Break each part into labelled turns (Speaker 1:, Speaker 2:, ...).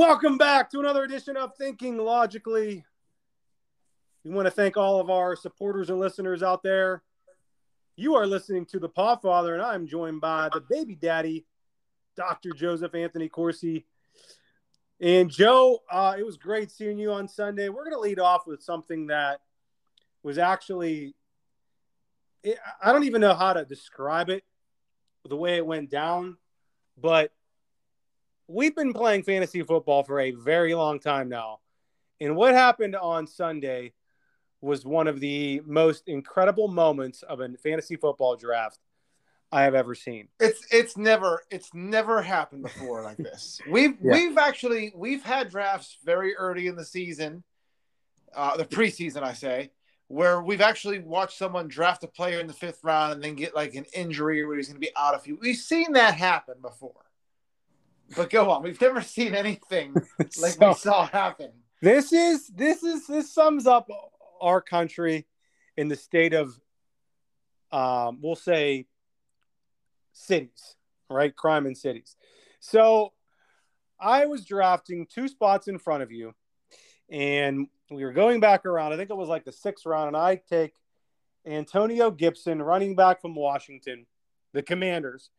Speaker 1: Welcome back to another edition of Thinking Logically. We want to thank all of our supporters and listeners out there. You are listening to the Paw Father, and I'm joined by the baby daddy, Dr. Joseph Anthony Corsi. And Joe, uh, it was great seeing you on Sunday. We're going to lead off with something that was actually, I don't even know how to describe it, the way it went down, but we've been playing fantasy football for a very long time now. And what happened on Sunday was one of the most incredible moments of a fantasy football draft I have ever seen.
Speaker 2: It's it's never it's never happened before like this. We've yeah. we've actually we've had drafts very early in the season, uh, the preseason I say, where we've actually watched someone draft a player in the fifth round and then get like an injury where he's going to be out a few. We've seen that happen before. But go on. We've never seen anything like so, we saw happen.
Speaker 1: This is this is this sums up our country in the state of um, we'll say cities, right? Crime in cities. So I was drafting two spots in front of you, and we were going back around. I think it was like the sixth round, and I take Antonio Gibson, running back from Washington, the Commanders,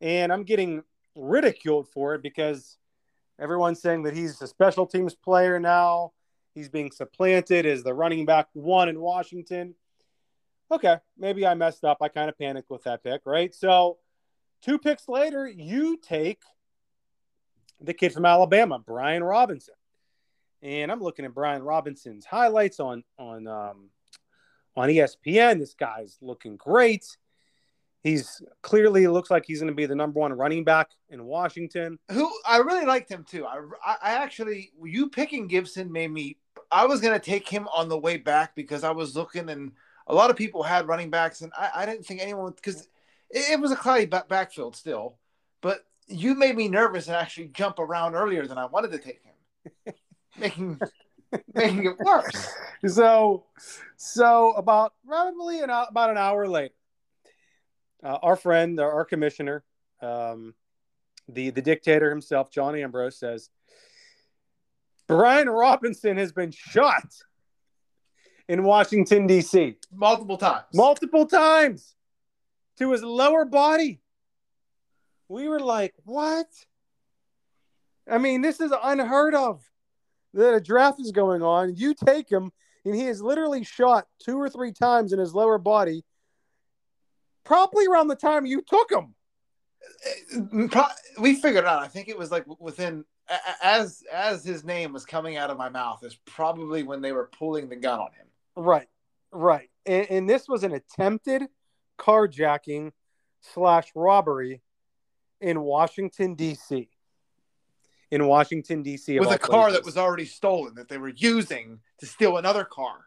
Speaker 1: and I'm getting ridiculed for it because everyone's saying that he's a special teams player now. He's being supplanted as the running back one in Washington. Okay, maybe I messed up. I kind of panicked with that pick, right? So, two picks later, you take the kid from Alabama, Brian Robinson. And I'm looking at Brian Robinson's highlights on on um, on ESPN. This guy's looking great. He's clearly looks like he's going to be the number one running back in Washington.
Speaker 2: Who I really liked him too. I, I actually you picking Gibson made me. I was going to take him on the way back because I was looking and a lot of people had running backs and I, I didn't think anyone because it, it, was a cloudy back, backfield still. But you made me nervous and actually jump around earlier than I wanted to take him, making making it worse.
Speaker 1: So, so about probably an, about an hour later uh, our friend, our commissioner, um, the the dictator himself, John Ambrose, says Brian Robinson has been shot in Washington D.C.
Speaker 2: multiple times,
Speaker 1: multiple times to his lower body. We were like, "What?" I mean, this is unheard of. That a draft is going on, you take him, and he is literally shot two or three times in his lower body probably around the time you took him.
Speaker 2: Uh, uh, we figured out. I think it was like within as as his name was coming out of my mouth is probably when they were pulling the gun on him.
Speaker 1: Right, right, and, and this was an attempted carjacking slash robbery in Washington D.C. In Washington D.C.
Speaker 2: with a car places. that was already stolen that they were using to steal another car.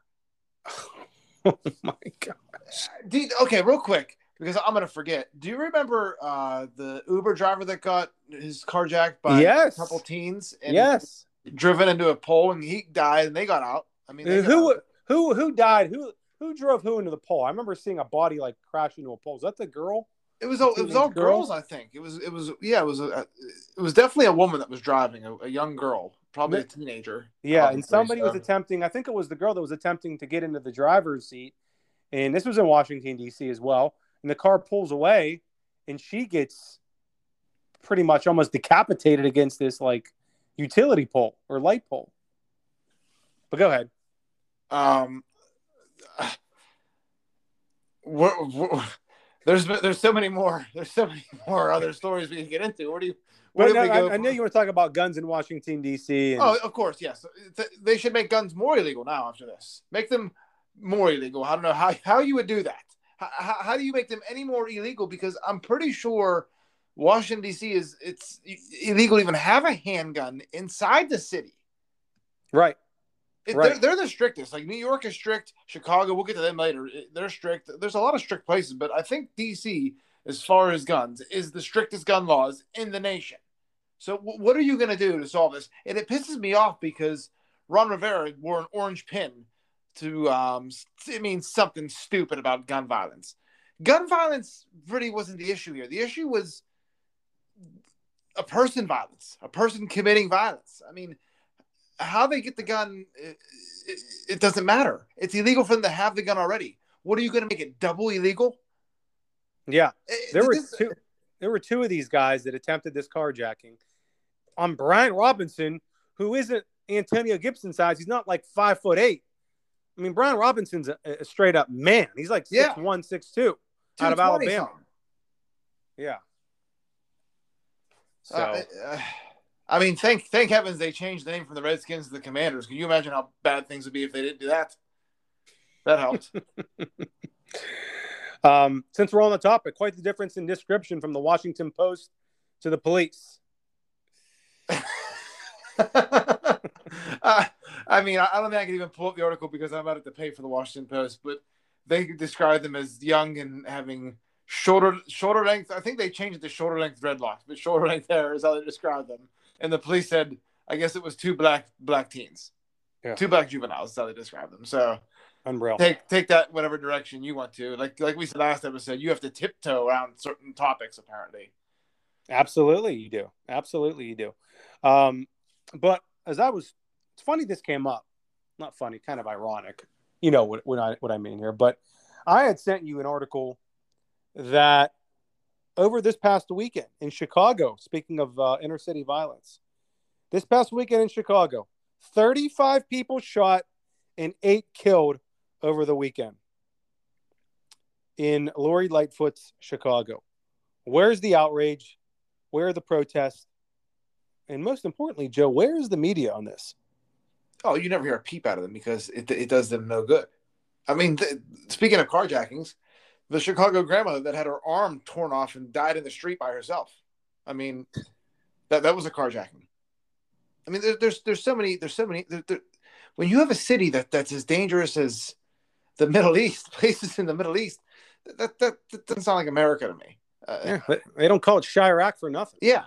Speaker 1: oh my gosh!
Speaker 2: Uh, okay, real quick because I'm gonna forget. Do you remember uh, the Uber driver that got his carjacked by
Speaker 1: yes.
Speaker 2: a couple teens?
Speaker 1: And yes,
Speaker 2: driven into a pole and he died and they got out. I mean,
Speaker 1: who out. who who died? Who who drove who into the pole? I remember seeing a body like crash into a pole. Is that the girl?
Speaker 2: It was all, it was all girls, girls, I think. It was it was yeah, it was a, it was definitely a woman that was driving, a, a young girl, probably a teenager.
Speaker 1: Yeah, and somebody so. was attempting. I think it was the girl that was attempting to get into the driver's seat, and this was in Washington D.C. as well and the car pulls away and she gets pretty much almost decapitated against this like utility pole or light pole. But go ahead.
Speaker 2: Um, we're, we're, there's there's so many more there's so many more other stories we can get into. Where do you?
Speaker 1: Where but no, I, I know you want to talk about guns in Washington D.C.
Speaker 2: And... Oh, of course, yes. They should make guns more illegal now after this. Make them more illegal. I don't know how how you would do that. How, how do you make them any more illegal? Because I'm pretty sure Washington D.C. is it's illegal to even have a handgun inside the city.
Speaker 1: Right.
Speaker 2: It, right. They're, they're, the strictest. Like New York is strict. Chicago, we'll get to them later. They're strict. There's a lot of strict places, but I think D.C. as far as guns is the strictest gun laws in the nation. So what are you going to do to solve this? And it pisses me off because Ron Rivera wore an orange pin to um, it means something stupid about gun violence. Gun violence really wasn't the issue here. The issue was a person violence, a person committing violence. I mean, how they get the gun, it, it, it doesn't matter. It's illegal for them to have the gun already. What are you going to make it double illegal?
Speaker 1: Yeah, there were two. There were two of these guys that attempted this carjacking on Brian Robinson, who isn't Antonio Gibson size. He's not like five foot eight. I mean, Brian Robinson's a, a straight up man. He's like six yeah. one, six two, out of Alabama. Something. Yeah.
Speaker 2: So, uh, uh, I mean, thank thank heavens they changed the name from the Redskins to the Commanders. Can you imagine how bad things would be if they didn't do that? That helped.
Speaker 1: um, since we're on the topic, quite the difference in description from the Washington Post to the police.
Speaker 2: uh, I mean, I, don't think I can even pull up the article because I'm about to pay for the Washington Post, but they describe them as young and having shorter shorter length. I think they changed it to shoulder length dreadlocks, but shorter length hair is how they described them. And the police said, I guess it was two black black teens, yeah. two black juveniles. Is how they described them. So
Speaker 1: unreal.
Speaker 2: Take take that whatever direction you want to. Like like we said last episode, you have to tiptoe around certain topics. Apparently,
Speaker 1: absolutely you do. Absolutely you do. Um, but as I was, it's funny this came up. Not funny, kind of ironic. You know what, what I what I mean here. But I had sent you an article that over this past weekend in Chicago. Speaking of uh, inner city violence, this past weekend in Chicago, 35 people shot and eight killed over the weekend in Lori Lightfoot's Chicago. Where's the outrage? Where are the protests? And most importantly, Joe, where is the media on this?
Speaker 2: Oh, you never hear a peep out of them because it, it does them no good. I mean, th- speaking of carjackings, the Chicago grandmother that had her arm torn off and died in the street by herself. I mean, that that was a carjacking. I mean, there, there's there's so many there's so many. There, there, when you have a city that that's as dangerous as the Middle East, places in the Middle East, that that, that doesn't sound like America to me.
Speaker 1: Uh, yeah, they don't call it Chiraq for nothing.
Speaker 2: Yeah,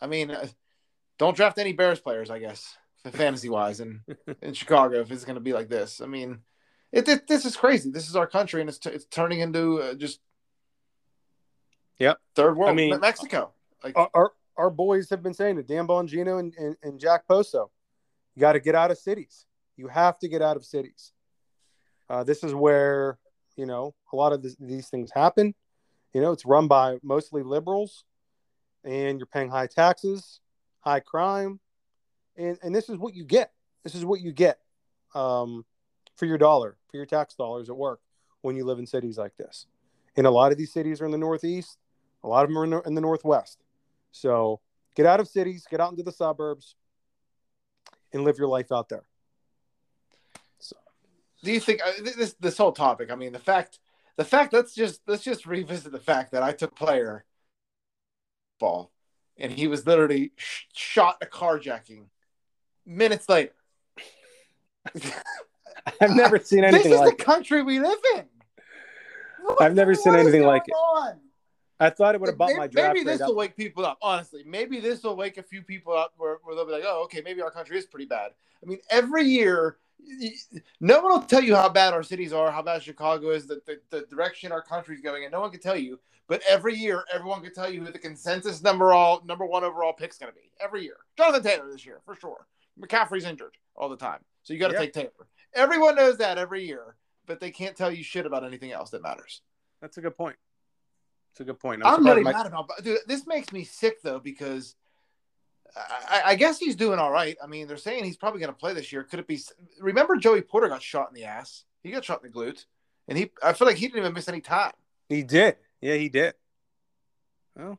Speaker 2: I mean, uh, don't draft any Bears players, I guess, fantasy wise, in in Chicago if it's going to be like this. I mean, it, it, this is crazy. This is our country, and it's t- it's turning into uh, just
Speaker 1: yep
Speaker 2: third world. I mean, Mexico.
Speaker 1: Like our, our, our boys have been saying it. Dan Bongino and, and, and Jack Poso, you got to get out of cities. You have to get out of cities. Uh, this is where you know a lot of this, these things happen. You know, it's run by mostly liberals, and you're paying high taxes, high crime, and and this is what you get. This is what you get. Um, for your dollar, for your tax dollars at work when you live in cities like this. And a lot of these cities are in the Northeast, a lot of them are in the Northwest. So get out of cities, get out into the suburbs, and live your life out there.
Speaker 2: So, do you think uh, this this whole topic? I mean, the fact the fact let's just let's just revisit the fact that I took player ball and he was literally sh- shot a carjacking minutes later.
Speaker 1: I've never seen anything like.
Speaker 2: This is the country we live in.
Speaker 1: What, I've never seen anything like on? it. I thought it would have bought maybe, my draft.
Speaker 2: Maybe this will wake people up. Honestly, maybe this will wake a few people up where, where they'll be like, "Oh, okay, maybe our country is pretty bad." I mean, every year, no one will tell you how bad our cities are, how bad Chicago is, the, the, the direction our country's going, and no one can tell you. But every year, everyone can tell you who the consensus number all number one overall pick is going to be. Every year, Jonathan Taylor this year for sure. McCaffrey's injured all the time, so you got to yep. take Taylor. Everyone knows that every year, but they can't tell you shit about anything else that matters.
Speaker 1: That's a good point. It's a good point.
Speaker 2: I'm, I'm really my... mad about. Dude, this makes me sick though because I, I, guess he's doing all right. I mean, they're saying he's probably going to play this year. Could it be? Remember, Joey Porter got shot in the ass. He got shot in the glute, and he. I feel like he didn't even miss any time.
Speaker 1: He did. Yeah, he did. Well,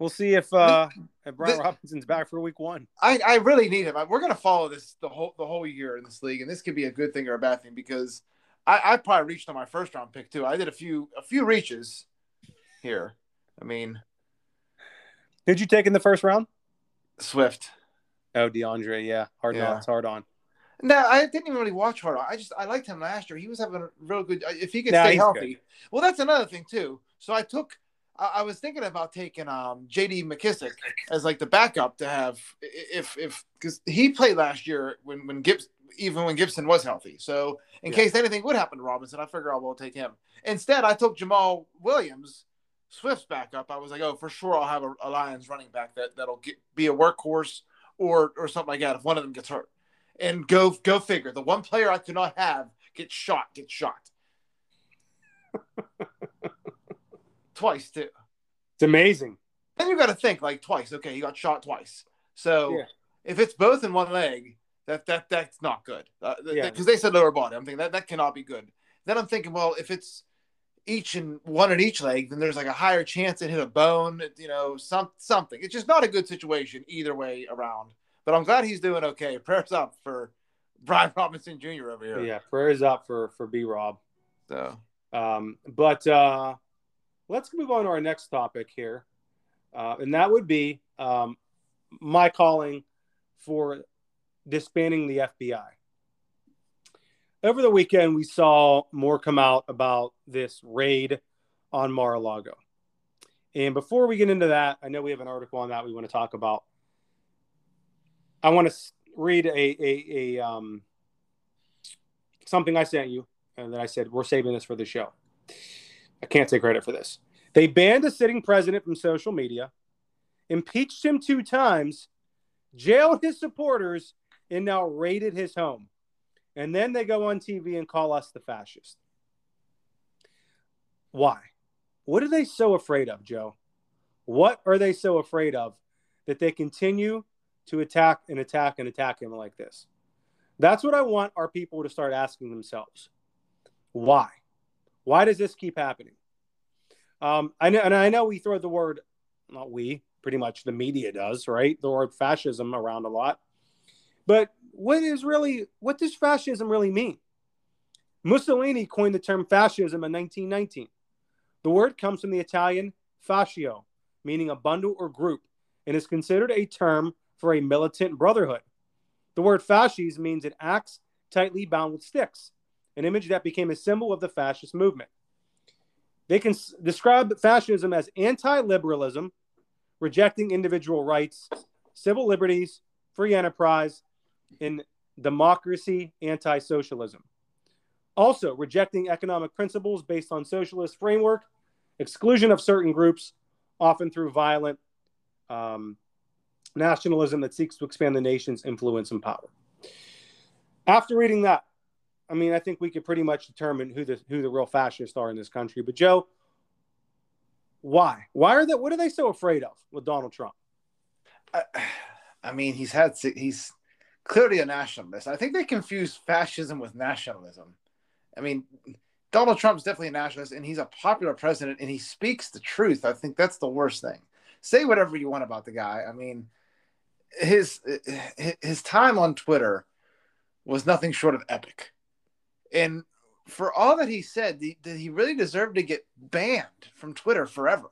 Speaker 1: we'll see if uh if Brian the, Robinson's back for week one.
Speaker 2: I, I really need him. We're gonna follow this the whole the whole year in this league, and this could be a good thing or a bad thing because I, I probably reached on my first round pick too. I did a few a few reaches here. I mean,
Speaker 1: did you take in the first round?
Speaker 2: Swift.
Speaker 1: Oh, DeAndre, yeah, hard yeah. knocks, hard on.
Speaker 2: No, I didn't even really watch hard on. I just I liked him last year. He was having a real good. If he could nah, stay healthy, good. well, that's another thing too. So I took I, I was thinking about taking um, J.D. McKissic as like the backup to have if if because he played last year when when Gibbs even when Gibson was healthy. So in yeah. case anything would happen to Robinson, I figure I'll well take him. Instead, I took Jamaal Williams Swift's backup, I was like, oh, for sure, I'll have a, a Lions running back that that'll get, be a workhorse or or something like that if one of them gets hurt. And go go figure. The one player I could not have gets shot, gets shot. Twice too.
Speaker 1: It's amazing.
Speaker 2: Then you got to think like twice. Okay, he got shot twice. So yeah. if it's both in one leg, that that that's not good. Uh, yeah. Because they said lower body. I'm thinking that that cannot be good. Then I'm thinking, well, if it's each and one in each leg, then there's like a higher chance it hit a bone. You know, some something. It's just not a good situation either way around. But I'm glad he's doing okay. Prayers up for Brian Robinson Jr. over here.
Speaker 1: Yeah, prayers up for for B Rob.
Speaker 2: So,
Speaker 1: um, but uh, let's move on to our next topic here, uh, and that would be um, my calling for disbanding the FBI. Over the weekend, we saw more come out about this raid on Mar a Lago. And before we get into that, I know we have an article on that we want to talk about. I want to read a, a, a um, something I sent you, and then I said, We're saving this for the show. I can't take credit for this. They banned a sitting president from social media, impeached him two times, jailed his supporters, and now raided his home. And then they go on TV and call us the fascist. Why? What are they so afraid of, Joe? What are they so afraid of that they continue to attack and attack and attack him like this? That's what I want our people to start asking themselves. Why? Why does this keep happening? Um, I know, and I know we throw the word, not we, pretty much the media does, right? The word fascism around a lot. But what is really, what does fascism really mean? Mussolini coined the term fascism in 1919. The word comes from the Italian fascio, meaning a bundle or group, and is considered a term for a militant brotherhood. The word fasces means an axe tightly bound with sticks, an image that became a symbol of the fascist movement. They can s- describe fascism as anti liberalism, rejecting individual rights, civil liberties, free enterprise, and democracy, anti socialism. Also, rejecting economic principles based on socialist framework, exclusion of certain groups, often through violent um, nationalism that seeks to expand the nation's influence and power. After reading that, I mean, I think we could pretty much determine who the who the real fascists are in this country. But Joe, why? Why are they? What are they so afraid of with Donald Trump?
Speaker 2: I, I mean, he's had he's clearly a nationalist. I think they confuse fascism with nationalism. I mean, Donald Trump's definitely a nationalist, and he's a popular president, and he speaks the truth. I think that's the worst thing. Say whatever you want about the guy. I mean, his his time on Twitter was nothing short of epic. And for all that he said, did he really deserve to get banned from Twitter forever?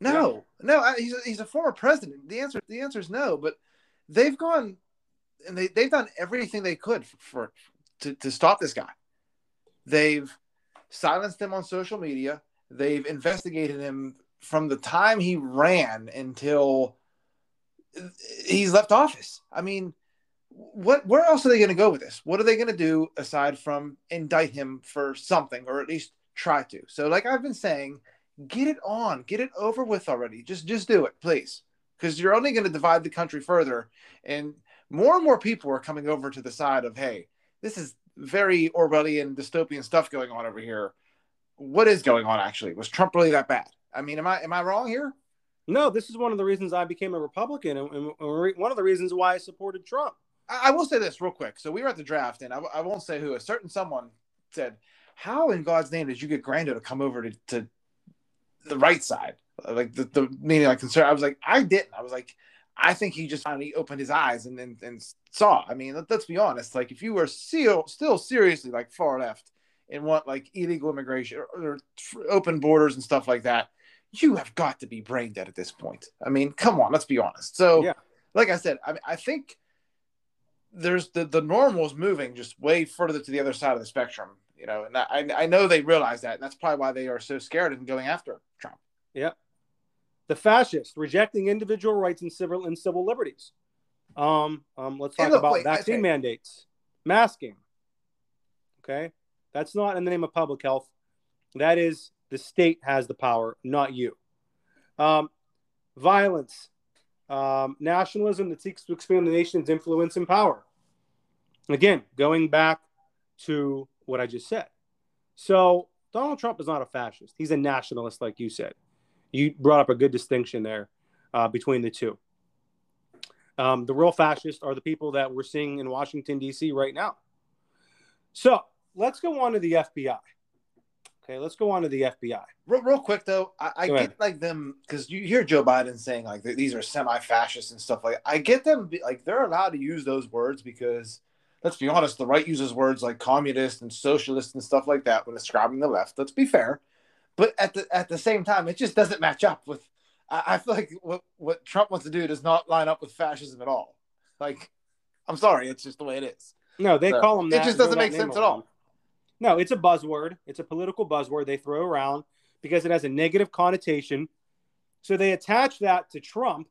Speaker 2: No, yeah. no. He's a, he's a former president. The answer the answer is no. But they've gone and they they've done everything they could for, for to to stop this guy. They've silenced him on social media. They've investigated him from the time he ran until he's left office. I mean, what where else are they going to go with this? What are they going to do aside from indict him for something or at least try to? So like I've been saying, get it on, get it over with already. Just just do it, please. Cuz you're only going to divide the country further and more and more people are coming over to the side of, hey, this is very Orwellian dystopian stuff going on over here. What is going on actually? Was Trump really that bad? I mean, am I am I wrong here?
Speaker 1: No, this is one of the reasons I became a Republican, and, and one of the reasons why I supported Trump.
Speaker 2: I, I will say this real quick. So we were at the draft, and I, I, won't say who. A certain someone said, "How in God's name did you get Grando to come over to, to the right side, like the, the meaning like concern?" I was like, "I didn't." I was like, "I think he just finally opened his eyes and and, and saw." I mean, let, us be honest. Like, if you were still still seriously like far left and want like illegal immigration or, or open borders and stuff like that you have got to be brain dead at this point. I mean, come on, let's be honest. So, yeah. like I said, I, I think there's the the normal is moving just way further to the other side of the spectrum. You know, and I I know they realize that, and that's probably why they are so scared and going after Trump.
Speaker 1: Yeah, the fascists rejecting individual rights and civil and civil liberties. Um, um, let's talk look, about wait, vaccine mandates, masking. Okay, that's not in the name of public health. That is The state has the power, not you. Um, violence, um, nationalism that seeks to expand the nation's influence and power. Again, going back to what I just said. So Donald Trump is not a fascist. He's a nationalist, like you said. You brought up a good distinction there uh, between the two. Um, the real fascists are the people that we're seeing in Washington, D.C. right now. So let's go on to the FBI. Okay, let's go on to the FBI.
Speaker 2: Real, real quick though, I, I get like them because you hear Joe Biden saying like these are semi-fascists and stuff like. I get them like they're allowed to use those words because let's be honest, the right uses words like communist and socialist and stuff like that when describing the left. Let's be fair, but at the at the same time, it just doesn't match up with. I, I feel like what what Trump wants to do does not line up with fascism at all. Like, I'm sorry, it's just the way it is.
Speaker 1: No, they so, call them. That,
Speaker 2: it just doesn't make sense at all.
Speaker 1: No, it's a buzzword. It's a political buzzword they throw around because it has a negative connotation. So they attach that to Trump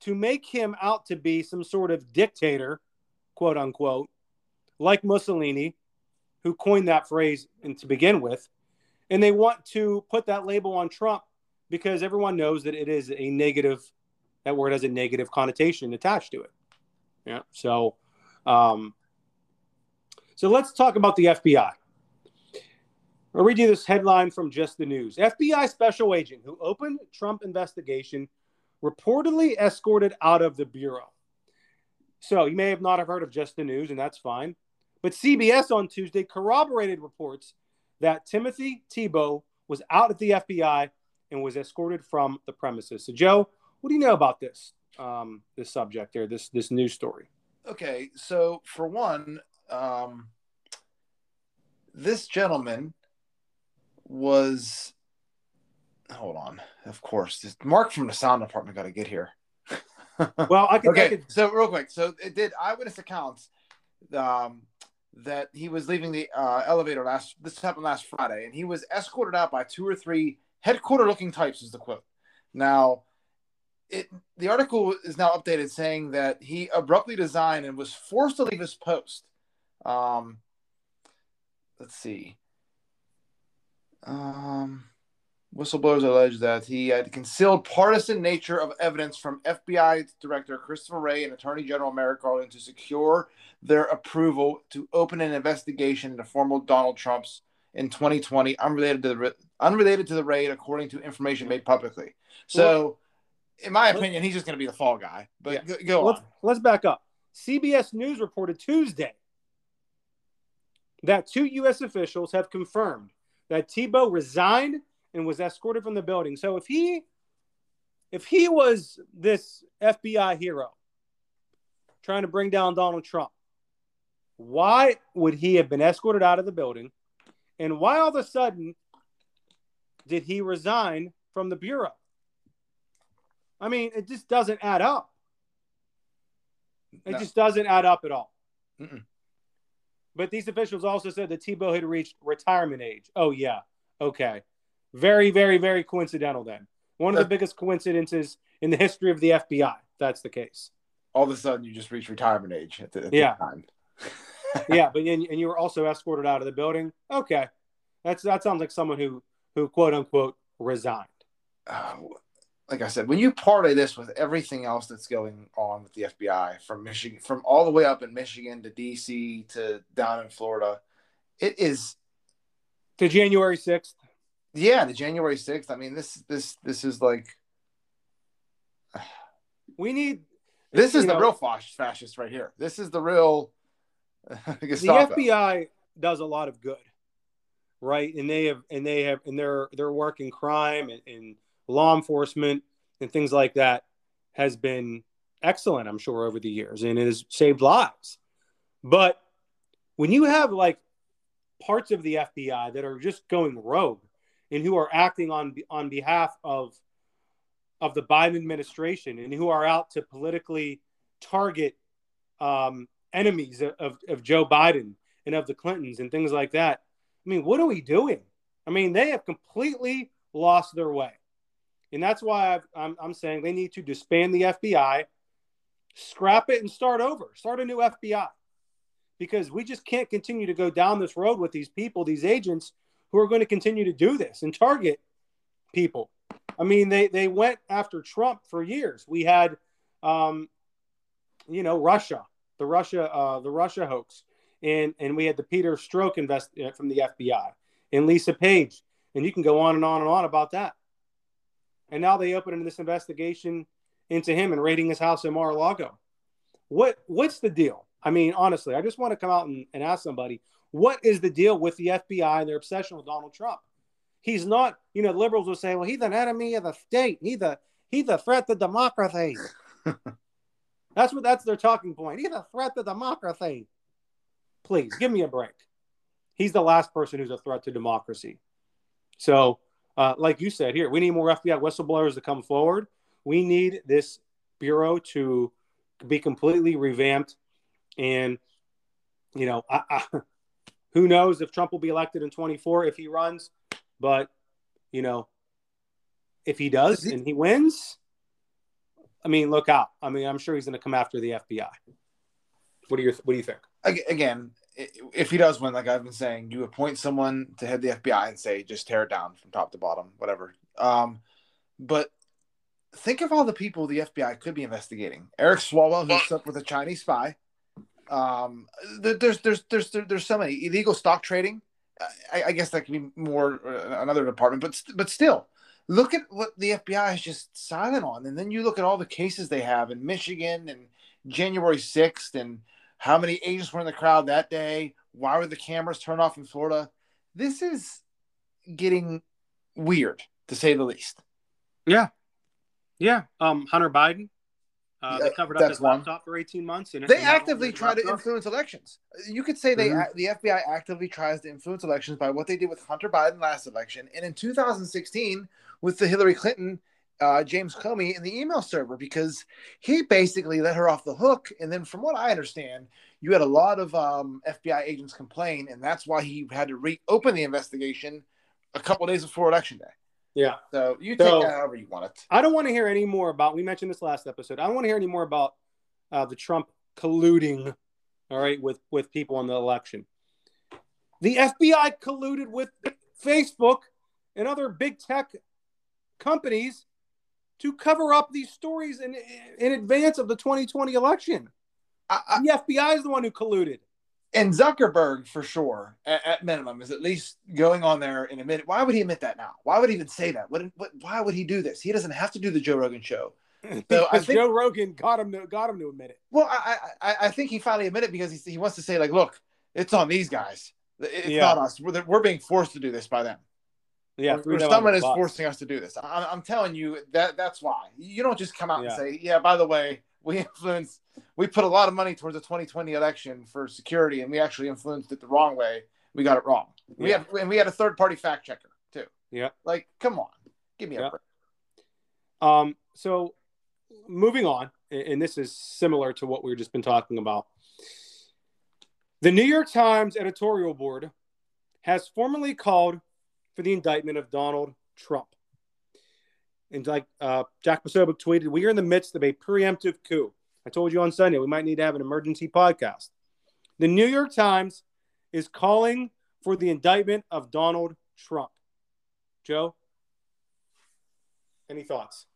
Speaker 1: to make him out to be some sort of dictator, quote unquote, like Mussolini, who coined that phrase and to begin with. And they want to put that label on Trump because everyone knows that it is a negative, that word has a negative connotation attached to it. Yeah. So, um, so let's talk about the FBI. I'll read you this headline from Just the News. FBI special agent who opened Trump investigation reportedly escorted out of the bureau. So you may have not have heard of Just the News, and that's fine. But CBS on Tuesday corroborated reports that Timothy Thibault was out at the FBI and was escorted from the premises. So Joe, what do you know about this um, this subject here, this this news story?
Speaker 2: Okay, so for one, um, this gentleman was hold on. Of course, Mark from the sound department got to get here.
Speaker 1: well, I
Speaker 2: can. Okay, I could... so real quick, so it did eyewitness accounts um, that he was leaving the uh, elevator last. This happened last Friday, and he was escorted out by two or three headquarter-looking types. Is the quote. Now, it the article is now updated saying that he abruptly resigned and was forced to leave his post. Um, let's see. Um, whistleblowers allege that he had concealed partisan nature of evidence from FBI Director Christopher Wray and Attorney General Merrick Garland to secure their approval to open an investigation into former Donald Trump's in 2020, unrelated to the unrelated to the raid, according to information made publicly. So, in my opinion, he's just going to be the fall guy. But yeah. go, go
Speaker 1: let's,
Speaker 2: on.
Speaker 1: Let's back up. CBS News reported Tuesday that two U.S. officials have confirmed that Thibault resigned and was escorted from the building. So if he if he was this FBI hero trying to bring down Donald Trump, why would he have been escorted out of the building? And why all of a sudden did he resign from the bureau? I mean, it just doesn't add up. It no. just doesn't add up at all. Mm-mm. But these officials also said that Thibault had reached retirement age. Oh, yeah. Okay. Very, very, very coincidental then. One of the biggest coincidences in the history of the FBI. That's the case.
Speaker 2: All of a sudden, you just reach retirement age at the, at yeah. The time.
Speaker 1: yeah, but and, and you were also escorted out of the building. Okay, that's that sounds like someone who who quote unquote resigned.
Speaker 2: Oh, like I said, when you parlay this with everything else that's going on with the FBI from Michigan, from all the way up in Michigan to DC to down in Florida, it is
Speaker 1: to January 6th.
Speaker 2: Yeah, the January 6th. I mean, this, this, this is like,
Speaker 1: we need,
Speaker 2: this is the know, real fascist right here. This is the real,
Speaker 1: the FBI does a lot of good, right? And they have, and they have, and their, their work in crime and, and law enforcement and things like that has been excellent, I'm sure, over the years, and it has saved lives. But when you have like parts of the FBI that are just going rogue and who are acting on on behalf of of the Biden administration and who are out to politically target um, enemies of, of, of Joe Biden and of the Clintons and things like that. I mean, what are we doing? I mean, they have completely lost their way. And that's why i am I'm saying they need to disband the FBI, scrap it, and start over. Start a new FBI. Because we just can't continue to go down this road with these people, these agents who are going to continue to do this and target people. I mean, they they went after Trump for years. We had, um, you know, Russia, the Russia, uh, the Russia hoax, and and we had the Peter Strzok invest uh, from the FBI and Lisa Page, and you can go on and on and on about that. And now they open this investigation into him and raiding his house in Mar-a-Lago. What what's the deal? I mean, honestly, I just want to come out and, and ask somebody, what is the deal with the FBI and their obsession with Donald Trump? He's not, you know, liberals will say, well, he's an enemy of the state. He's a he's a threat to democracy. that's what that's their talking point. He's a threat to democracy. Please give me a break. He's the last person who's a threat to democracy. So, uh, like you said here, we need more FBI whistleblowers to come forward. We need this bureau to be completely revamped. And, you know, I, I, who knows if Trump will be elected in 24 if he runs. But you know, if he does and he wins, I mean, look out. I mean, I'm sure he's going to come after the FBI. What do you What do you think?
Speaker 2: Again, if he does win, like I've been saying, you appoint someone to head the FBI and say, just tear it down from top to bottom, whatever. Um, but think of all the people the FBI could be investigating. Eric Swalwell, who's up with a Chinese spy. Um, there's there's there's there's so many illegal stock trading. I, I guess that could be more uh, another department, but but still, look at what the FBI is just silent on, and then you look at all the cases they have in Michigan and January sixth, and how many agents were in the crowd that day. Why were the cameras turned off in Florida? This is getting weird, to say the least.
Speaker 1: Yeah, yeah. Um, Hunter Biden uh, they covered up his laptop for 18 months.
Speaker 2: And they actively try to influence elections. You could say they mm-hmm. the FBI actively tries to influence elections by what they did with Hunter Biden last election, and in 2016 with the Hillary Clinton uh, James Comey in the email server because he basically let her off the hook. And then, from what I understand, you had a lot of um, FBI agents complain, and that's why he had to reopen the investigation a couple days before election day.
Speaker 1: Yeah.
Speaker 2: So you take so, that however you want it.
Speaker 1: I don't want to hear any more about. We mentioned this last episode. I don't want to hear any more about uh, the Trump colluding. All right, with with people in the election. The FBI colluded with Facebook and other big tech companies to cover up these stories in in advance of the 2020 election. I, I, the FBI is the one who colluded
Speaker 2: and Zuckerberg for sure, at, at, minimum, is at least going on there in a minute. Why would he admit that now? Why would he even say that? What, what why would he do this? He doesn't have to do the Joe Rogan show.
Speaker 1: So I think, Joe Rogan got him to got him to admit it.
Speaker 2: Well, I I, I think he finally admitted because he, he wants to say like, look, it's on these guys. It's yeah. not us. We're, we're being forced to do this by them.
Speaker 1: Yeah,
Speaker 2: or, someone is forcing us to do this. I'm, I'm, telling you that that's why. You don't just come out yeah. and say, yeah, by the way, we influenced we put a lot of money towards the 2020 election for security and we actually influenced it the wrong way. We got it wrong. We yeah. had and we had a third party fact checker too.
Speaker 1: Yeah.
Speaker 2: Like come on. Give me a break.
Speaker 1: Um so moving on and this is similar to what we've just been talking about. The new york times editorial board has formally called for the indictment of donald trump and like uh, Jack Posobiec tweeted, we are in the midst of a preemptive coup. I told you on Sunday we might need to have an emergency podcast. The New York Times is calling for the indictment of Donald Trump. Joe, any thoughts?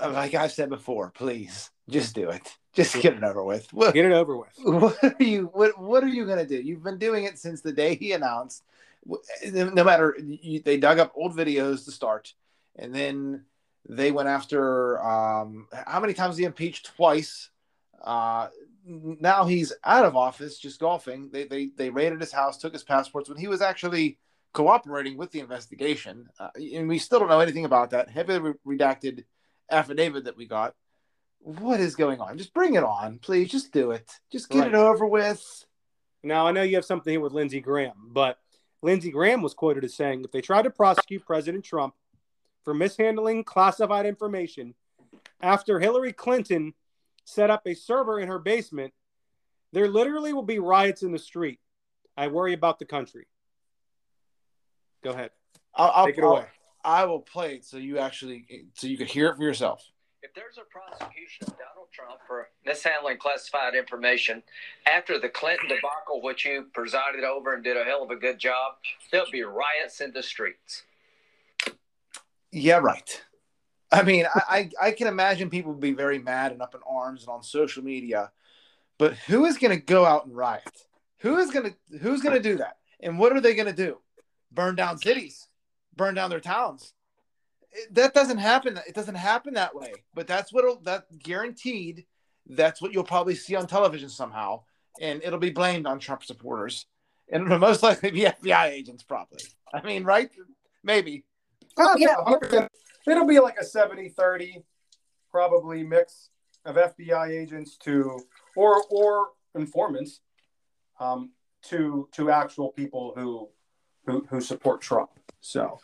Speaker 2: Uh, like I've said before, please just do it. Just get it over with.
Speaker 1: What, get it over with.
Speaker 2: What are you? What What are you going to do? You've been doing it since the day he announced. No matter, they dug up old videos to start and then they went after um, how many times he impeached twice. Uh, now he's out of office, just golfing. They, they they raided his house, took his passports when he was actually cooperating with the investigation, uh, and we still don't know anything about that heavily redacted affidavit that we got. What is going on? Just bring it on, please. Just do it. Just get right. it over with.
Speaker 1: Now I know you have something here with Lindsey Graham, but Lindsey Graham was quoted as saying, "If they try to prosecute President Trump for mishandling classified information after Hillary Clinton set up a server in her basement, there literally will be riots in the street. I worry about the country. Go ahead.
Speaker 2: I'll, Take I'll, it away. I'll, I will play it so you actually so you can hear it for yourself.
Speaker 3: If there's a prosecution of Donald Trump for mishandling classified information after the Clinton debacle, which you presided over and did a hell of a good job, there'll be riots in the streets.
Speaker 2: Yeah, right. I mean, I, I, I can imagine people would be very mad and up in arms and on social media, but who is going to go out and riot? Who is going to who's going to do that? And what are they going to do? Burn down cities, burn down their towns. It, that doesn't happen. It doesn't happen that way. But that's what that guaranteed. That's what you'll probably see on television somehow, and it'll be blamed on Trump supporters, and it'll most likely be FBI agents, probably. I mean, right? Maybe.
Speaker 1: Oh yeah, it'll be like a 70-30 probably mix of FBI agents to or or informants um, to to actual people who who, who support Trump. So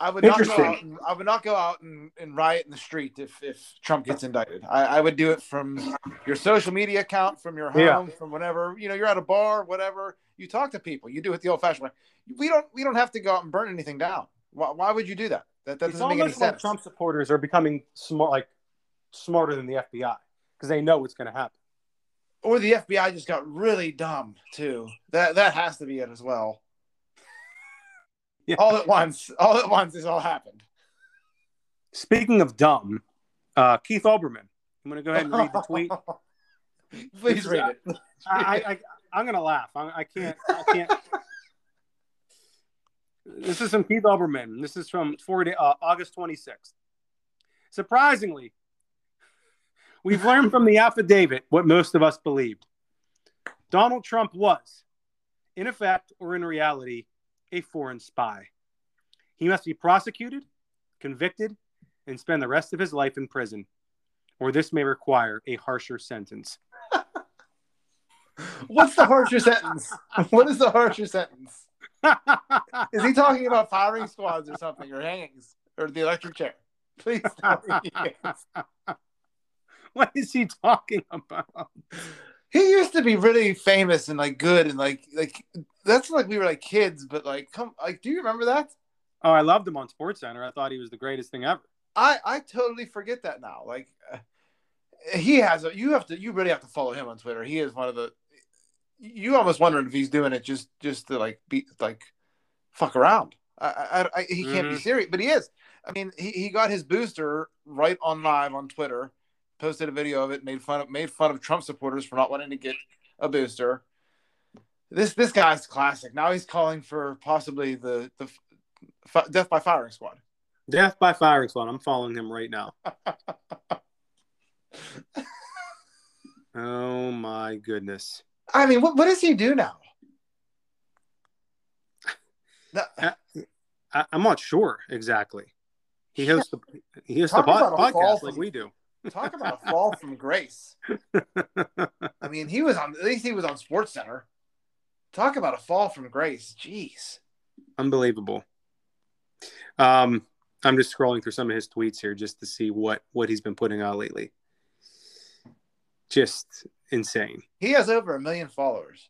Speaker 2: I would not go out. And, I would not go out and, and riot in the street if, if Trump gets indicted. I, I would do it from your social media account, from your home, yeah. from whatever. You know, you're at a bar, whatever. You talk to people. You do it the old-fashioned way. We don't. We don't have to go out and burn anything down. Why, why would you do that? That, that doesn't make any sense. Like
Speaker 1: Trump supporters are becoming smart, like smarter than the FBI because they know what's going to happen.
Speaker 2: Or the FBI just got really dumb too. That that has to be it as well. Yeah. All at once, all at once, this all happened.
Speaker 1: Speaking of dumb, uh, Keith Olbermann. I'm going to go ahead and read the tweet.
Speaker 2: Please read it.
Speaker 1: I, I, am going to laugh. I, I can't. I can't. this is from Keith Olbermann. This is from uh, August 26th. Surprisingly, We've learned from the affidavit what most of us believed. Donald Trump was, in effect or in reality, a foreign spy. He must be prosecuted, convicted, and spend the rest of his life in prison, or this may require a harsher sentence.
Speaker 2: What's the harsher sentence? What is the harsher sentence? is he talking about firing squads or something, or hangings, or the electric chair? Please tell me.
Speaker 1: what is he talking about?
Speaker 2: He used to be really famous and like good and like like that's like we were like kids, but like come like do you remember that?
Speaker 1: Oh, I loved him on Sports Center. I thought he was the greatest thing ever.
Speaker 2: I I totally forget that now. Like uh, he has a you have to you really have to follow him on Twitter. He is one of the you almost wondering if he's doing it just just to like be like fuck around. I, I, I he can't mm-hmm. be serious, but he is. I mean, he, he got his booster right on live on Twitter posted a video of it, made fun of made fun of Trump supporters for not wanting to get a booster. This this guy's classic. Now he's calling for possibly the the f- death by firing squad.
Speaker 1: Death by firing squad. I'm following him right now. oh my goodness.
Speaker 2: I mean, what what does he do now?
Speaker 1: Uh, I, am not sure exactly. He hosts the he hosts the podcast like we do.
Speaker 2: Talk about a fall from grace. I mean, he was on at least he was on Sports Center. Talk about a fall from grace. Jeez.
Speaker 1: Unbelievable. Um, I'm just scrolling through some of his tweets here just to see what what he's been putting out lately. Just insane.
Speaker 2: He has over a million followers.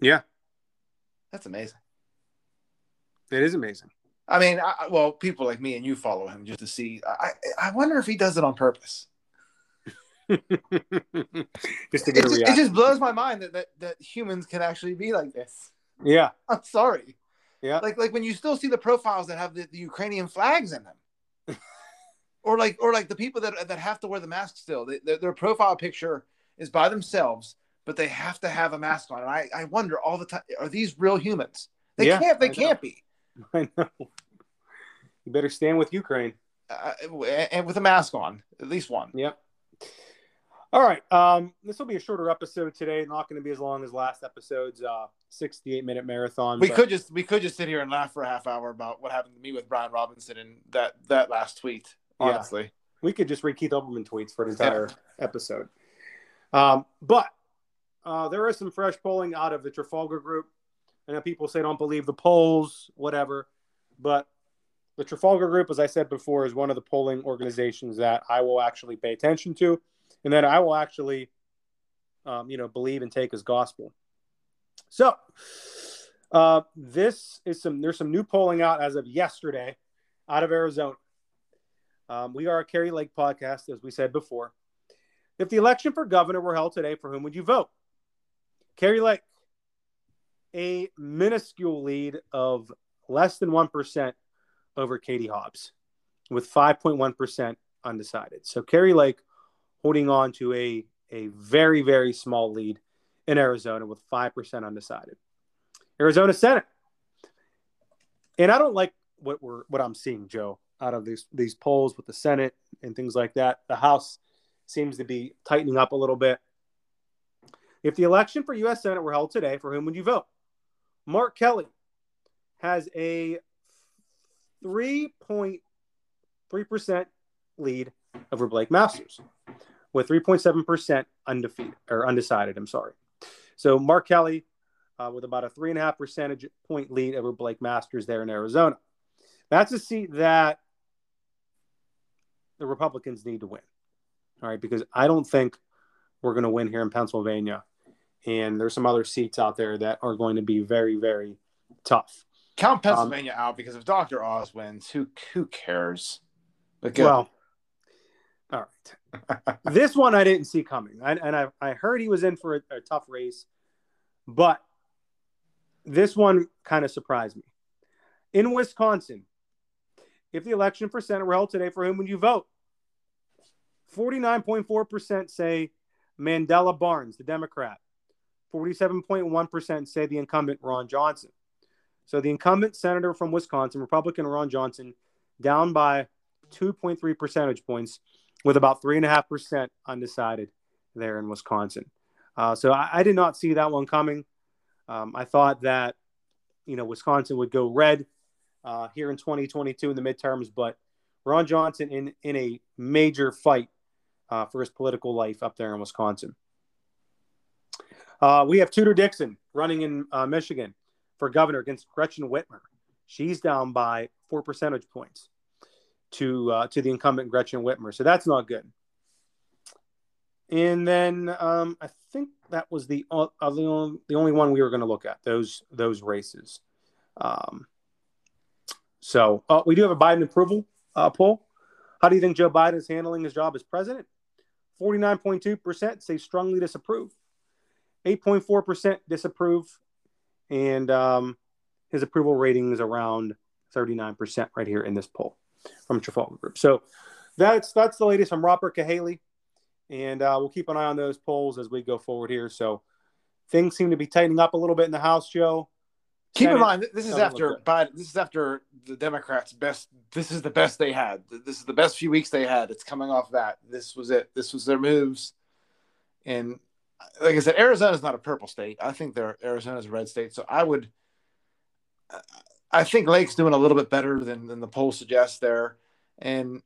Speaker 1: Yeah.
Speaker 2: That's amazing.
Speaker 1: It is amazing.
Speaker 2: I mean, I, well, people like me and you follow him just to see. I, I wonder if he does it on purpose. just to get it, a reaction. It just blows my mind that, that that humans can actually be like this.
Speaker 1: Yeah,
Speaker 2: I'm sorry.
Speaker 1: Yeah,
Speaker 2: like like when you still see the profiles that have the, the Ukrainian flags in them, or like or like the people that that have to wear the mask still. They, their, their profile picture is by themselves, but they have to have a mask on. And I I wonder all the time: Are these real humans? They yeah, can't. They I can't know. be. I know.
Speaker 1: You better stand with Ukraine.
Speaker 2: Uh, and with a mask on, at least one.
Speaker 1: Yep. All right. Um, this will be a shorter episode today. Not going to be as long as last episode's uh, 68 minute marathon.
Speaker 2: We but... could just we could just sit here and laugh for a half hour about what happened to me with Brian Robinson and that that last tweet. Honestly, yeah.
Speaker 1: we could just read Keith Olbermann tweets for an entire yeah. episode. Um, but uh, there is some fresh polling out of the Trafalgar Group. I know people say don't believe the polls, whatever, but the Trafalgar Group, as I said before, is one of the polling organizations that I will actually pay attention to, and that I will actually, um, you know, believe and take as gospel. So, uh, this is some. There's some new polling out as of yesterday, out of Arizona. Um, we are a Kari Lake podcast, as we said before. If the election for governor were held today, for whom would you vote? Kari Lake, a minuscule lead of less than 1% over Katie Hobbs, with 5.1% undecided. So Kari Lake holding on to a, a very, very small lead in Arizona with 5% undecided. Arizona Senate. And I don't like what we're what I'm seeing, Joe, out of these these polls with the Senate and things like that. The House seems to be tightening up a little bit. If the election for U.S. Senate were held today, for whom would you vote? Mark Kelly has a 3.3% lead over Blake Masters with 3.7% undefeated or undecided. I'm sorry. So Mark Kelly uh, with about a three and a half percentage point lead over Blake Masters there in Arizona. That's a seat that the Republicans need to win. All right, because I don't think we're going to win here in Pennsylvania. And there's some other seats out there that are going to be very, very tough.
Speaker 2: Count Pennsylvania um, out because if Dr. Oz wins, who who cares?
Speaker 1: But well, all right. this one I didn't see coming, I, and I, I heard he was in for a, a tough race, but this one kind of surprised me. In Wisconsin, if the election for Senate were held today, for whom would you vote? 49.4% say Mandela Barnes, the Democrat. 47.1% say the incumbent Ron Johnson. So the incumbent senator from Wisconsin, Republican Ron Johnson, down by 2.3 percentage points with about 3.5% undecided there in Wisconsin. Uh, so I, I, did not see that one coming. Um, I thought that, you know, Wisconsin would go red uh, here in 2022 in the midterms, but Ron Johnson in, in a major fight uh, for his political life up there in Wisconsin. Uh, we have Tudor Dixon running in uh, Michigan for governor against Gretchen Whitmer. She's down by four percentage points to uh, to the incumbent Gretchen Whitmer, so that's not good. And then um, I think that was the uh, the, only, the only one we were going to look at those those races. Um, so uh, we do have a Biden approval uh, poll. How do you think Joe Biden is handling his job as president? 49.2% say strongly disapprove. 8.4% disapprove. And um, his approval rating is around 39% right here in this poll from Trafalgar Group. So that's that's the latest from Robert Cahaly. And uh, we'll keep an eye on those polls as we go forward here. So things seem to be tightening up a little bit in the House, Joe.
Speaker 2: Keep Senate, in mind, this is after Biden. This is after the Democrats' best. This is the best they had. This is the best few weeks they had. It's coming off that. This was it. This was their moves. And like I said, Arizona is not a purple state. I think they're Arizona's a red state. So I would. I think Lake's doing a little bit better than than the poll suggests there, and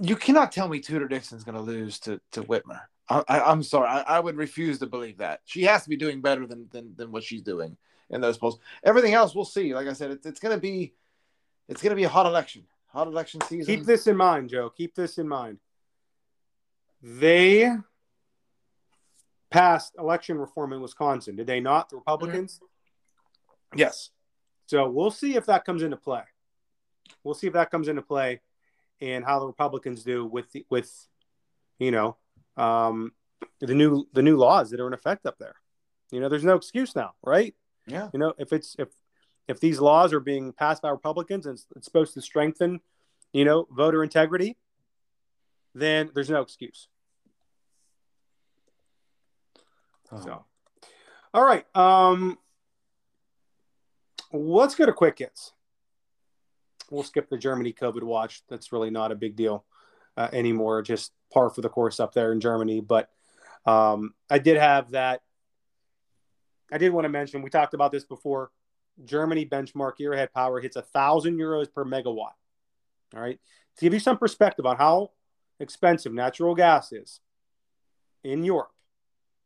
Speaker 2: you cannot tell me Tudor Dixon's going to lose to to Whitmer. I, am sorry, I, I, would refuse to believe that. She has to be doing better than than, than what she's doing in those polls. Everything else, we'll see. Like I said, it's, it's going to be it's going to be a hot election, hot election season.
Speaker 1: Keep this in mind, Joe. Keep this in mind. They passed election reform in Wisconsin, did they not? The Republicans.
Speaker 2: Yes.
Speaker 1: So we'll see if that comes into play. We'll see if that comes into play and how the Republicans do with the, with you know um, the new the new laws that are in effect up there. You know, there's no excuse now, right?
Speaker 2: Yeah.
Speaker 1: You know, if it's if if these laws are being passed by Republicans and it's, it's supposed to strengthen, you know, voter integrity, then there's no excuse. Oh. So, all right. Um, let's go to quick hits we'll skip the Germany COVID watch. That's really not a big deal uh, anymore. Just par for the course up there in Germany. But um, I did have that. I did want to mention we talked about this before. Germany benchmark year ahead power hits a thousand euros per megawatt. All right, to give you some perspective on how expensive natural gas is in Europe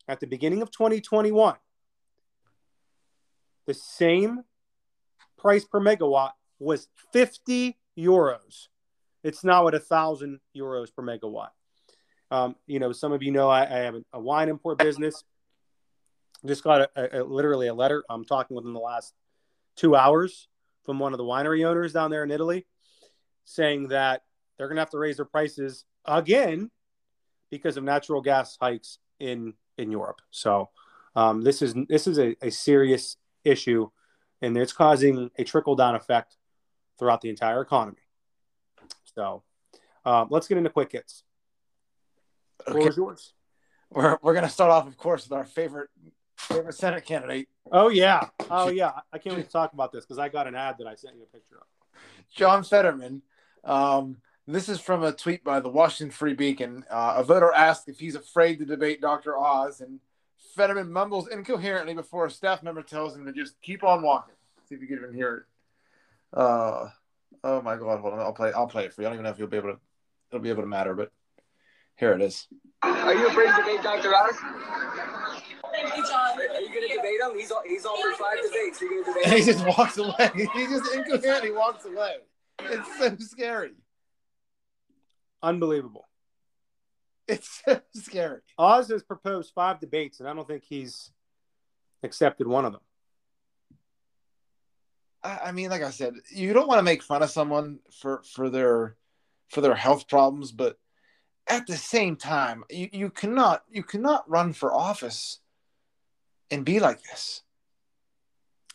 Speaker 1: at the beginning of 2021, the same price per megawatt was 50 euros. It's now at a thousand euros per megawatt. Um, you know, some of you know I, I have a, wine import business. Just got a, a, literally a letter. I'm talking within the last two hours from one of the winery owners down there in Italy, saying that they're going to have to raise their prices again because of natural gas hikes in in Europe. So um, this is this is a, a serious issue, and it's causing a trickle down effect throughout the entire economy. So um, let's get into quick hits.
Speaker 2: Okay. yours? We're, we're going to start off, of course, with our favorite favorite Senate candidate.
Speaker 1: Oh yeah, oh yeah. I can't wait to talk about this because I got an ad that I sent you a picture of.
Speaker 2: John Fetterman. Um, this is from a tweet by the Washington Free Beacon. Uh, a voter asked if he's afraid to debate Dr. Oz, and Fetterman mumbles incoherently before a staff member tells him to just keep on walking. See if you can even hear it. Uh, oh my God! Hold on, I'll play. I'll play it for you. I don't even know if you'll be able to. It'll be able to matter, but here it is.
Speaker 4: Are you afraid to debate Dr. Oz? Hey, John. Are you going to debate him? He's he's offered five debates. Are you going to debate him?
Speaker 2: And he just walks away. He just incoherently walks away. It's so scary.
Speaker 1: Unbelievable.
Speaker 2: It's so scary.
Speaker 1: Oz has proposed five debates, and I don't think he's accepted one of them.
Speaker 2: I mean, like I said, you don't want to make fun of someone for for their for their health problems, but at the same time, you, you cannot you cannot run for office and be like this.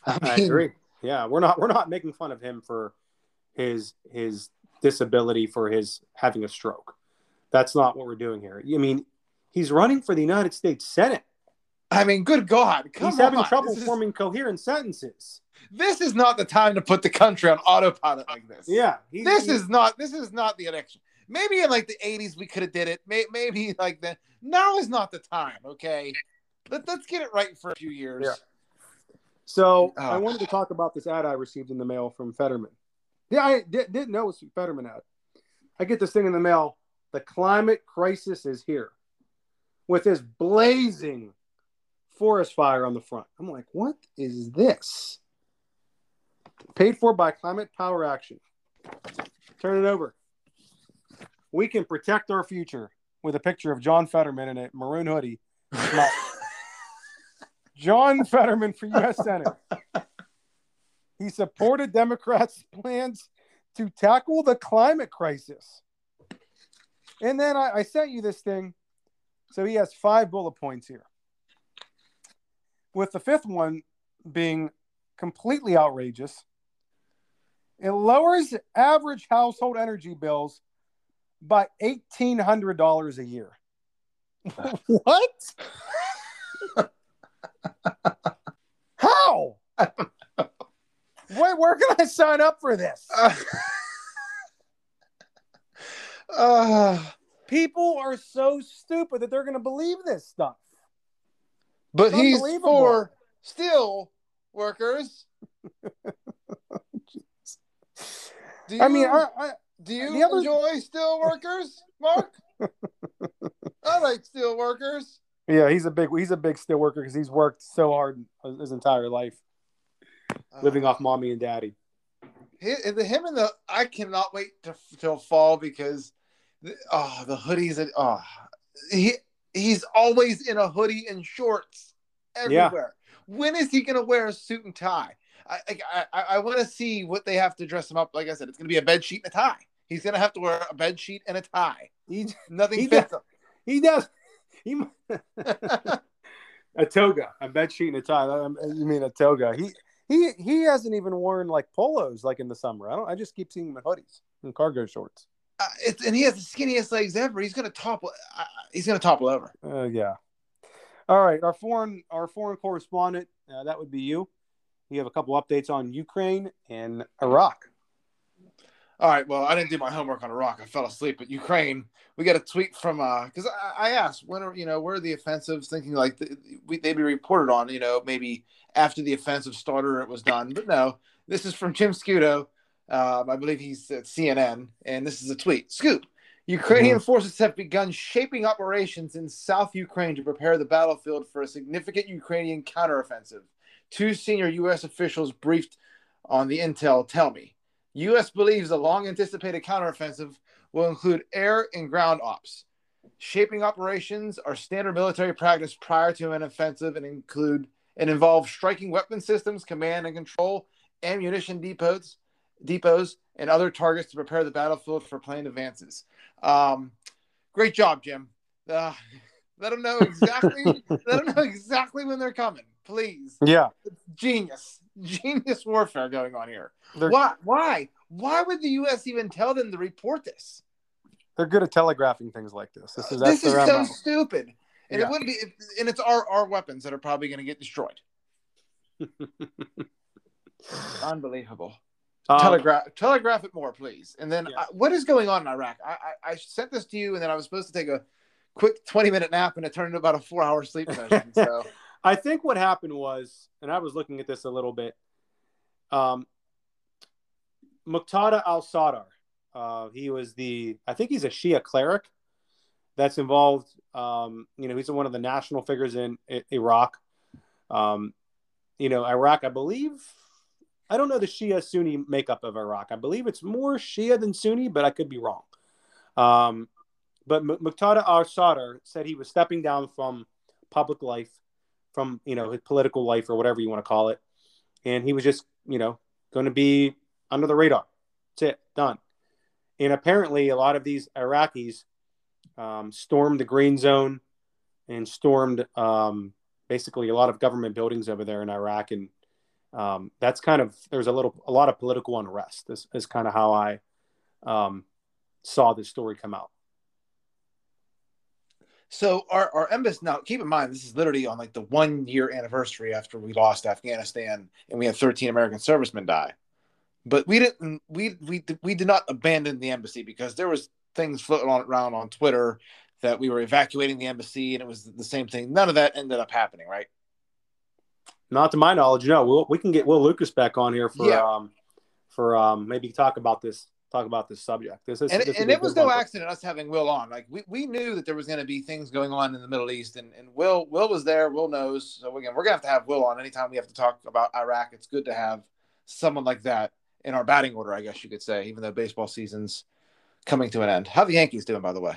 Speaker 1: I, mean, I agree. Yeah, we're not we're not making fun of him for his his disability for his having a stroke. That's not what we're doing here. I mean, he's running for the United States Senate.
Speaker 2: I mean, good God.
Speaker 1: he's having trouble this forming is, coherent sentences.
Speaker 2: This is not the time to put the country on autopilot like this.
Speaker 1: Yeah.
Speaker 2: He, this he, is not this is not the election. Maybe in like the 80s we could have did it. Maybe like the now is not the time, okay? Let, let's get it right for a few years.
Speaker 1: Yeah. So oh. I wanted to talk about this ad I received in the mail from Fetterman. Yeah, I did, didn't know it was Fetterman ad. I get this thing in the mail. The climate crisis is here with this blazing forest fire on the front. I'm like, what is this? Paid for by Climate Power Action. Turn it over. We can protect our future with a picture of John Fetterman in a maroon hoodie. John Fetterman for U.S. Senate. He supported Democrats' plans to tackle the climate crisis. And then I, I sent you this thing. So he has five bullet points here. With the fifth one being completely outrageous, it lowers average household energy bills by $1,800 a year. what? How? Where, where can I sign up for this? Uh, uh, People are so stupid that they're going to believe this stuff.
Speaker 2: But he's for steel workers.
Speaker 1: do you, I mean, I, I,
Speaker 2: do you other... enjoy steel workers, Mark? I like steel workers.
Speaker 1: Yeah, he's a big he's a big steel worker because he's worked so hard his entire life living uh, off mommy and daddy.
Speaker 2: The him and the I cannot wait to till fall because oh the hoodies and oh he he's always in a hoodie and shorts everywhere. Yeah. When is he gonna wear a suit and tie? I I, I, I want to see what they have to dress him up. Like I said, it's gonna be a bed sheet and a tie. He's gonna have to wear a bed sheet and a tie. He nothing
Speaker 1: he
Speaker 2: fits
Speaker 1: does, him. He does. He a toga, a bed sheet and a tie. Um, uh, you mean a toga? He he he hasn't even worn like polos like in the summer. I don't. I just keep seeing him in hoodies and cargo shorts.
Speaker 2: Uh, and he has the skinniest legs ever. He's gonna topple. Uh, he's gonna topple over.
Speaker 1: Uh, yeah. All right, our foreign our foreign correspondent. Uh, that would be you. You have a couple updates on Ukraine and Iraq.
Speaker 2: All right. Well, I didn't do my homework on Iraq. I fell asleep. But Ukraine, we got a tweet from uh because I, I, asked when are you know where are the offensives? Thinking like the, we, they'd be reported on. You know maybe after the offensive starter it was done. But no, this is from Jim Sciutto. Um, I believe he's at CNN, and this is a tweet. Scoop. Ukrainian mm-hmm. forces have begun shaping operations in South Ukraine to prepare the battlefield for a significant Ukrainian counteroffensive. Two senior U.S. officials briefed on the intel tell me U.S. believes the long anticipated counteroffensive will include air and ground ops. Shaping operations are standard military practice prior to an offensive and include and involve striking weapon systems, command and control, ammunition depots, depots, and other targets to prepare the battlefield for planned advances. Um, great job, Jim. Uh, let them know exactly. let them know exactly when they're coming, please.
Speaker 1: Yeah,
Speaker 2: Genius, genius warfare going on here.
Speaker 1: they're
Speaker 2: Why? Why? Why would the U.S. even tell them to report this?
Speaker 1: they're good at telegraphing things like this. This is
Speaker 2: this
Speaker 1: that's
Speaker 2: is so stupid, and
Speaker 1: Yeah.
Speaker 2: it wouldn't be. And it's our our weapons that are probably going to get destroyed. Unbelievable.
Speaker 1: Um,
Speaker 2: telegraph telegraph it more, please. And then
Speaker 1: Yeah.
Speaker 2: uh, what is going on in Iraq? I, I I sent this to you, and then I was supposed to take a quick twenty minute nap, and it turned into about a four hour sleep session. So
Speaker 1: I think what happened was, and I was looking at this a little bit. Um, Muqtada al Sadr, uh, he was the, I think he's a Shia cleric that's involved. Um, you know, he's one of the national figures in I- Iraq. Um, you know, Iraq, I believe, I don't know the Shia Sunni makeup of Iraq. I believe it's more Shia than Sunni, but I could be wrong. Um, but Muqtada al Sadr said he was stepping down from public life from you know his political life or whatever you want to call it, and he was just you know going to be under the radar. That's it, done. And apparently, a lot of these Iraqis um, stormed the green zone and stormed um, basically a lot of government buildings over there in Iraq, and um, that's kind of there's a little a lot of political unrest. This is kind of how I um, saw this story come out.
Speaker 2: so our our embassy now. Keep in mind, this is literally on like the one year anniversary after we lost Afghanistan, and we had thirteen American servicemen die. But we didn't. We we we did not abandon the embassy because there was things floating on, around on Twitter that we were evacuating the embassy, and it was the same thing. None of that ended up happening, right?
Speaker 1: Not to my knowledge, no. We'll, we can get Will Lucas back on here for
Speaker 2: Yeah.
Speaker 1: um, for um, maybe talk about this talk about this subject. This is
Speaker 2: and,
Speaker 1: this
Speaker 2: and it was no accident us having Will on. Like we, we knew that there was going to be things going on in the Middle East, and, and Will Will was there. Will knows. So again, we're gonna have to have Will on anytime we have to talk about Iraq. It's good to have someone like that in our batting order, I guess you could say. Even though baseball season's coming to an end. How the Yankees doing, by the way?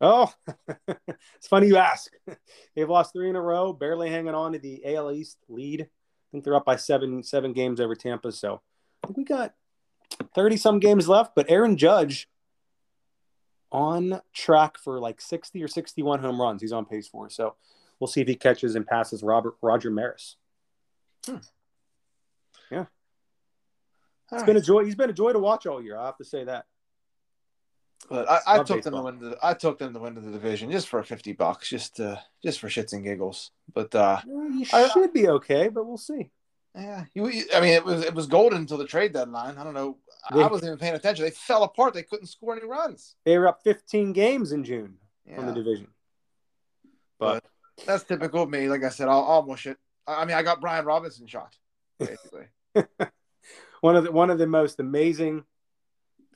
Speaker 1: Oh, it's funny you ask. They've lost three in a row, barely hanging on to the AL East lead. I think they're up by seven seven games over Tampa. So we got thirty some games left. But Aaron Judge on track for like sixty or sixty one home runs. He's on pace for. So we'll see if he catches and passes Robert Roger Maris. Hmm. Yeah. It's been a joy. He's been a joy to watch all year. I have to say that.
Speaker 2: But I, I took them to win. The, I took them to win the division just for fifty bucks, just to, just for shits and giggles. But uh,
Speaker 1: Well, you
Speaker 2: I-
Speaker 1: should be okay, but we'll see.
Speaker 2: Yeah, you, you- I mean, it was it was golden until the trade deadline. I don't know.
Speaker 1: Yeah.
Speaker 2: I wasn't even paying attention. They fell apart. They couldn't score any runs.
Speaker 1: They were up 15 games in June
Speaker 2: Yeah,
Speaker 1: on the division. But
Speaker 2: that's typical of me. Like I said, I'll, I'll mush it. I I mean, I got Brian Robinson shot basically.
Speaker 1: one of the one of the most amazing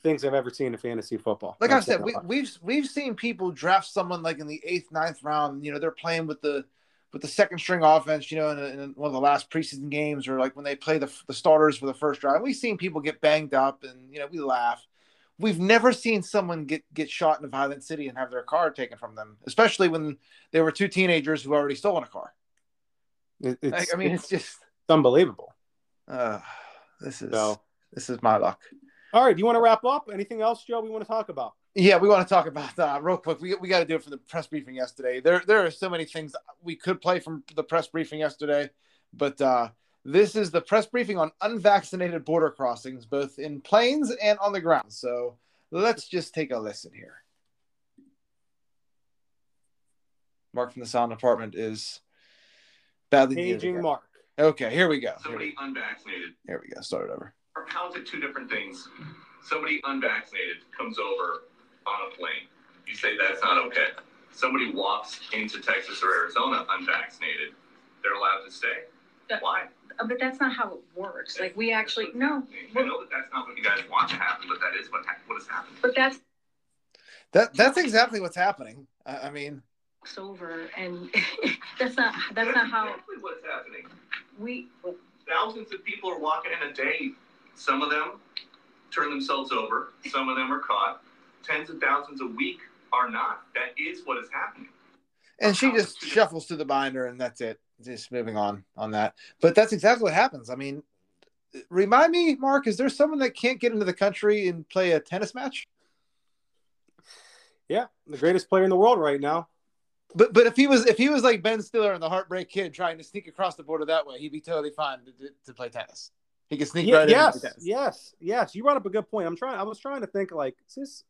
Speaker 1: things I've ever seen in fantasy football.
Speaker 2: like I said, we,
Speaker 1: lie.
Speaker 2: we've we've seen people draft someone like in the eighth, ninth round. You know, they're playing with the with the second string offense. You know, in, in one of the last preseason games, or like when they play the the starters for the first drive. We've seen people get banged up, and you know, we laugh. We've never seen someone get get shot in a violent city and have their car taken from them, especially when they were two teenagers who already stolen a car.
Speaker 1: It- it's,
Speaker 2: Like, I mean,
Speaker 1: it's
Speaker 2: it's just
Speaker 1: unbelievable.
Speaker 2: uh, this is
Speaker 1: So,
Speaker 2: this is my luck.
Speaker 1: All right, do you want to wrap up? Anything else, Joe? We want to talk about?
Speaker 2: Yeah, we want to talk about uh, real quick. We, we got to do it from the press briefing yesterday. There there are so many things we could play from the press briefing yesterday, but uh, this is the press briefing on unvaccinated border crossings, both in planes and on the ground. So let's just take a listen here. Mark from the sound department is badly muted
Speaker 1: Aging. Mark.
Speaker 2: Okay, here we go. Here,
Speaker 5: Somebody unvaccinated,
Speaker 2: here we go. Start it over.
Speaker 5: Or how is it two different things? Somebody unvaccinated comes over on a plane. You say that's not okay. Somebody walks into Texas or Arizona unvaccinated. They're allowed to stay.
Speaker 6: Yeah.
Speaker 5: Why?
Speaker 6: Uh, But that's not how it works. Like we actually no,
Speaker 5: I know that that's not what you guys want to happen, but that is what ha- what has happened.
Speaker 6: but that's
Speaker 2: That that's exactly what's happening. I, I mean,
Speaker 6: over, and that's not that's not how
Speaker 5: exactly what's happening.
Speaker 6: we.
Speaker 5: Thousands of people are walking in a day. Some of them turn themselves over. Some of them are caught. Tens of thousands a week are not. That is what is happening.
Speaker 2: and she just shuffles through the binder and that's it just moving on on that but that's exactly what happens i mean remind me, Mark, is there someone that can't get into the country and play a tennis match?
Speaker 1: Yeah, the greatest player in the world right now.
Speaker 2: But but if he was if he was like Ben Stiller and the Heartbreak Kid trying to sneak across the border that way, he'd be totally fine to, to play tennis. He could sneak
Speaker 1: Yeah,
Speaker 2: right in.
Speaker 1: yes, yes, yes. You brought up a good point. I'm trying. I was trying to think like, is this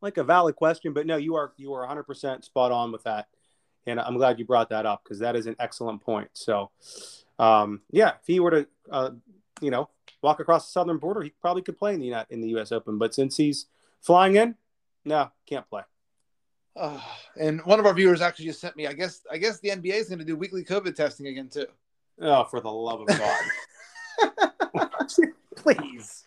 Speaker 1: like a valid question? But no, you are you are 100 percent spot on with that, and I'm glad you brought that up because that is an excellent point. So, um, yeah, if he were to, uh, you know, walk across the southern border, he probably could play in the Uni- in the U.S. Open. But since he's flying in, no, can't play.
Speaker 2: Oh, and one of our viewers actually just sent me. I guess I guess the NBA is going to do weekly COVID testing again too.
Speaker 1: Oh, for the love of God! please,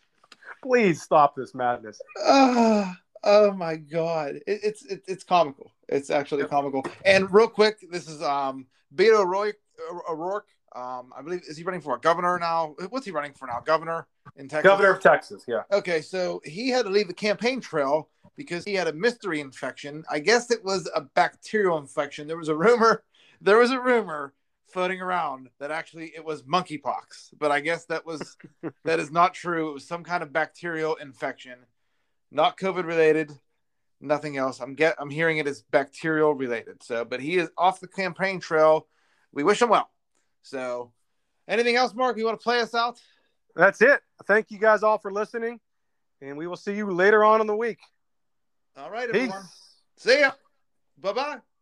Speaker 1: please stop this madness.
Speaker 2: Oh, oh my god, it, it's it, it's comical. It's actually comical. And real quick, this is um Beto O'Rourke. O'Rourke. Um, I believe is he running for a governor now? What's he running for now? Governor in Texas.
Speaker 1: Governor of Texas, yeah.
Speaker 2: Okay, so he had to leave the campaign trail because he had a mystery infection. I guess it was a bacterial infection. There was a rumor. There was a rumor floating around that actually it was monkeypox, but I guess that was that is not true. It was some kind of bacterial infection, not COVID related, nothing else. I'm get I'm hearing it is bacterial related. So, but he is off the campaign trail. We wish him well. So, anything else, Mark? You want to play us out?
Speaker 1: That's it. Thank you guys all for listening, and we will see you later on in the week.
Speaker 2: All right,
Speaker 1: Peace.
Speaker 2: everyone. See ya. Bye bye.